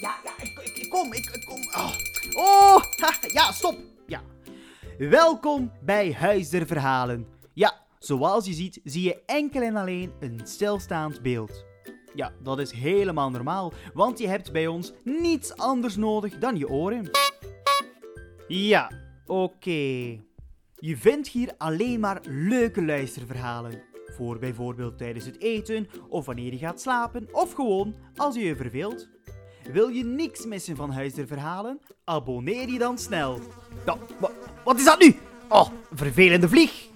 Ja, ja, ik, ik, kom, ik, ik kom. Oh, oh ja, stop. Ja. Welkom bij Huis Verhalen. Ja, zoals je ziet, zie je enkel en alleen een stilstaand beeld. Ja, dat is helemaal normaal, want je hebt bij ons niets anders nodig dan je oren. Ja, oké. Je vindt hier alleen maar leuke luisterverhalen. Voor bijvoorbeeld tijdens het eten, of wanneer je gaat slapen, of gewoon als je je verveelt. Wil je niks missen van Huis der Verhalen? Abonneer je dan snel. Wat is dat nu? Oh, vervelende vlieg.